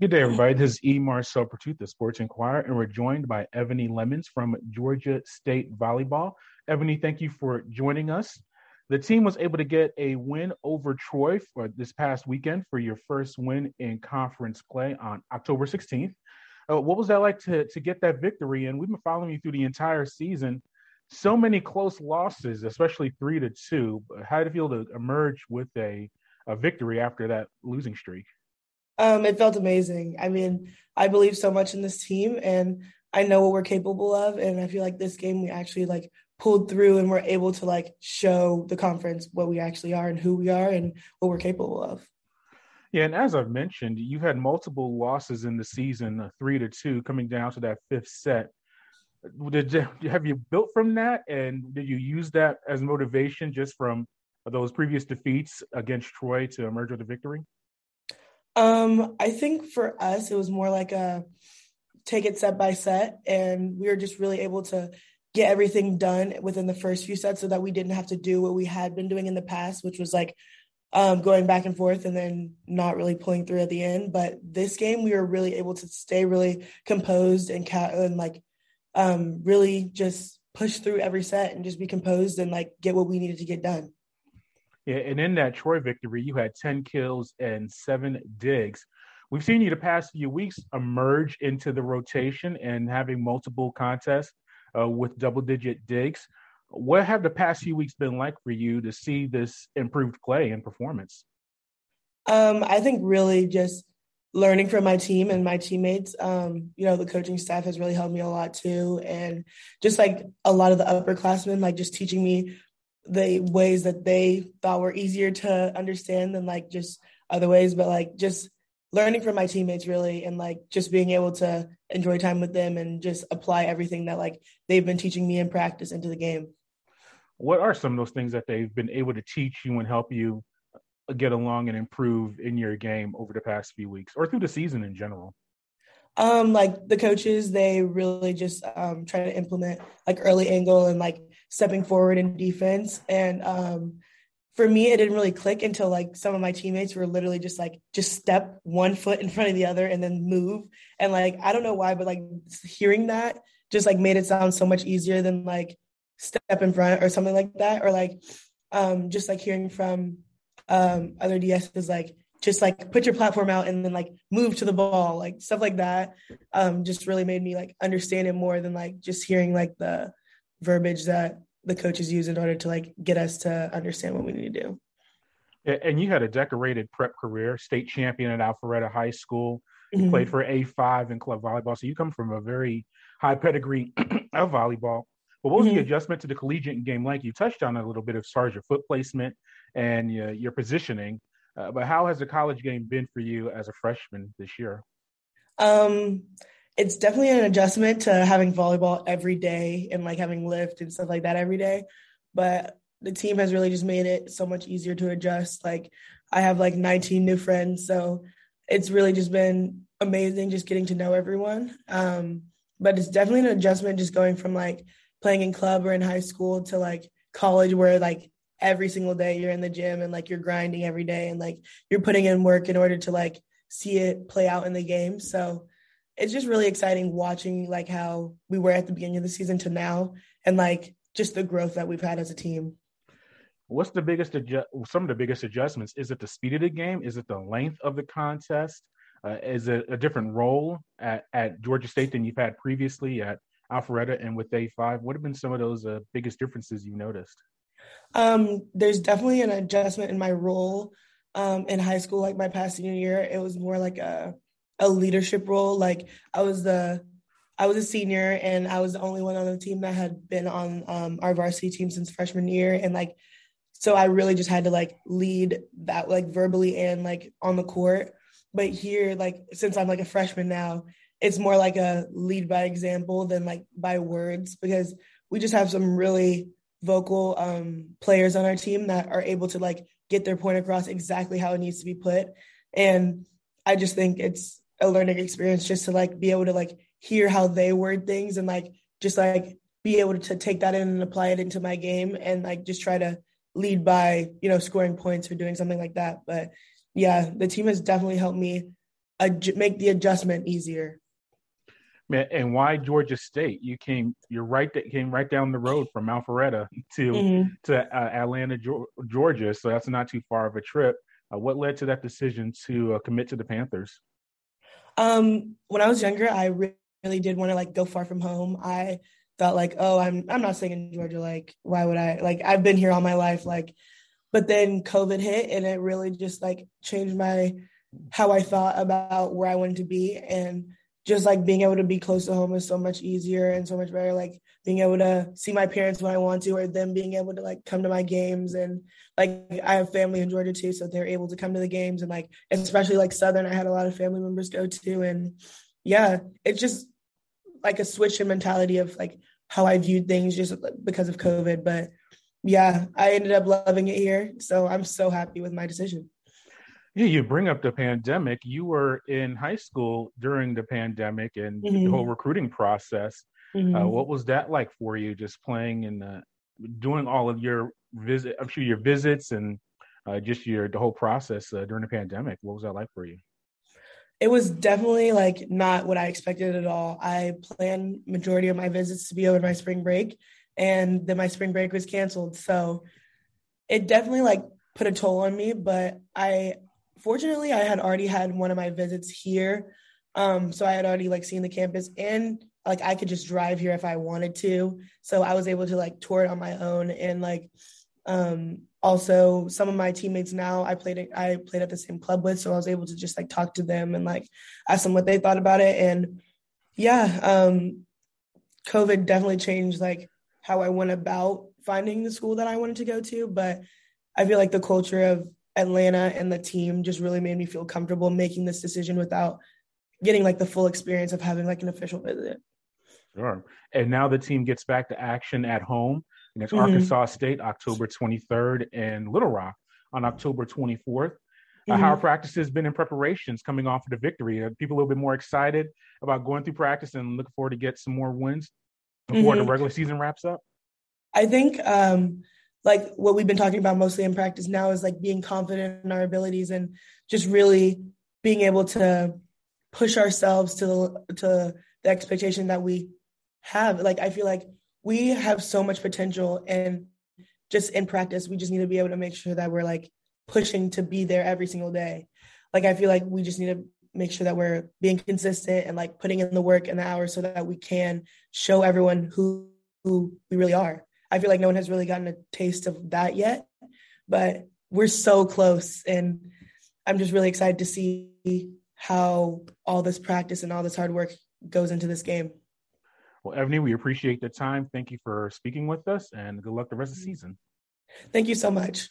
Good day, everybody. This is E. Marcel Pourtout, the Sports Inquirer, and we're joined by Evoni Lemons from Georgia State Volleyball. Evoni, thank you for joining us. The team was able to get a win over Troy for this past weekend for your first win in conference play on October 16th. Uh, what was that like to, to get that victory? And we've been following you through the entire season. So many close losses, especially three to two. How did it feel to emerge with a, a victory after that losing streak? Um, it felt amazing. I mean, I believe so much in this team and I know what we're capable of. And I feel like this game we actually like pulled through and we're able to like show the conference what we actually are and who we are and what we're capable of. Yeah, and as I've mentioned, you've had multiple losses in the season, three to two, coming down to that fifth set. Did you, have you built from that, and did you use that as motivation just from those previous defeats against Troy to emerge with a victory? Um, I think for us, it was more like a take it set by set, and we were just really able to get everything done within the first few sets so that we didn't have to do what we had been doing in the past, which was like um, going back and forth and then not really pulling through at the end. But this game, we were really able to stay really composed and, ca- and like um, really just push through every set and just be composed and like get what we needed to get done. And in that Troy victory, you had 10 kills and seven digs. We've seen you the past few weeks emerge into the rotation and having multiple contests uh, with double digit digs. What have the past few weeks been like for you to see this improved play and performance? Um, I think really just learning from my team and my teammates. Um, you know, the coaching staff has really helped me a lot too. And just like a lot of the upperclassmen, like just teaching me the ways that they thought were easier to understand than like just other ways, but like just learning from my teammates really and like just being able to enjoy time with them and just apply everything that like they've been teaching me in practice into the game. What are some of those things that they've been able to teach you and help you get along and improve in your game over the past few weeks or through the season in general? Um like the coaches they really just um try to implement like early angle and like stepping forward in defense and um for me, it didn't really click until like some of my teammates were literally just like, just step one foot in front of the other and then move. And like, I don't know why, but like hearing that just like made it sound so much easier than like step in front or something like that. Or like, um, just like hearing from um, other DSs, like, just like put your platform out and then like move to the ball, like stuff like that. Um, just really made me like understand it more than like just hearing like the verbiage that the coaches use in order to like get us to understand what we need to do. And you had a decorated prep career, state champion at Alpharetta High School. You mm-hmm. played for A5 in club volleyball. So you come from a very high pedigree of volleyball. But what was mm-hmm. the adjustment to the collegiate game like? You touched on a little bit of as your foot placement and uh, your positioning. Uh, but how has the college game been for you as a freshman this year? Um, it's definitely an adjustment to having volleyball every day and like having lift and stuff like that every day. But the team has really just made it so much easier to adjust. Like I have like 19 new friends, so it's really just been amazing just getting to know everyone. Um, but it's definitely an adjustment just going from like playing in club or in high school to like college where like every single day you're in the gym and like you're grinding every day and like you're putting in work in order to like see it play out in the game. So it's just really exciting watching like how we were at the beginning of the season to now and like just the growth that we've had as a team. What's the biggest adjust? Some of the biggest adjustments is it the speed of the game? Is it the length of the contest? Uh, is it a different role at, at Georgia State than you've had previously at Alpharetta and with A5? What have been some of those uh, biggest differences you noticed? Um, there's definitely an adjustment in my role um, in high school. Like my past senior year, it was more like a a leadership role. Like I was the I was a senior and I was the only one on the team that had been on um, our varsity team since freshman year. And like, so I really just had to like lead that like verbally and like on the court. But here, like, since I'm like a freshman now, it's more like a lead by example than like by words because we just have some really vocal um, players on our team that are able to like get their point across exactly how it needs to be put. And I just think it's a learning experience just to like be able to like hear how they word things and like just like be able to take that in and apply it into my game and like just try to lead by you know scoring points or doing something like that but yeah, the team has definitely helped me ad- make the adjustment easier. Man, and why Georgia State? You came, you're right. That came right down the road from Alpharetta to mm-hmm. to uh, Atlanta, Georgia. So that's not too far of a trip. Uh, what led to that decision to uh, commit to the Panthers? Um, when I was younger, I really did want to like go far from home. I felt like, oh, I'm I'm not staying in Georgia. Like, why would I? Like, I've been here all my life. Like, but then COVID hit, and it really just like changed my how I thought about where I wanted to be, and just like being able to be close to home is so much easier and so much better. Like being able to see my parents when I want to, or them being able to like come to my games. And like I have family in Georgia too, so they're able to come to the games. And like especially like Southern, I had a lot of family members go to. And yeah, it's just like a switch in mentality of like how I viewed things just because of COVID. But yeah, I ended up loving it here. So I'm so happy with my decision. Yeah, you bring up the pandemic. You were in high school during the pandemic and mm-hmm. the whole recruiting process. Uh, mm-hmm. Uh, what was that like for you, just playing and uh, doing all of your visit? I'm sure your visits and uh, just your the whole process uh, during the pandemic. What was that like for you? It was definitely like not what I expected at all. I planned majority of my visits to be over my spring break, and then my spring break was canceled. So it definitely like put a toll on me. But I fortunately, I had already had one of my visits here. Um, so I had already like seen the campus and like I could just drive here if I wanted to. So I was able to like tour it on my own and like um also some of my teammates now I played I played at the same club with, so I was able to just like talk to them and like ask them what they thought about it. And yeah, um COVID definitely changed like how I went about finding the school that I wanted to go to. But I feel like the culture of Atlanta and the team just really made me feel comfortable making this decision without getting like the full experience of having like an official visit. Sure. And now the team gets back to action at home against mm-hmm. Arkansas State October 23rd and Little Rock on October 24th. Mm-hmm. Uh, how mm-hmm. practice has been in preparations coming off of the victory? Are people a little bit more excited about going through practice and looking forward to get some more wins before mm-hmm. the regular season wraps up? I think um, like what we've been talking about mostly in practice now is like being confident in our abilities and just really being able to push ourselves to the to the expectation that we have. Like i feel like we have so much potential and just in practice we just need to be able to make sure that we're like pushing to be there every single day. Like i feel like we just need to make sure that we're being consistent and like putting in the work and the hours so that we can show everyone who who we really are I feel like no one has really gotten a taste of that yet, but we're so close. And I'm just really excited to see how all this practice and all this hard work goes into this game. Well, Evoni, we appreciate the time. Thank you for speaking with us and good luck the rest of the season. Thank you so much.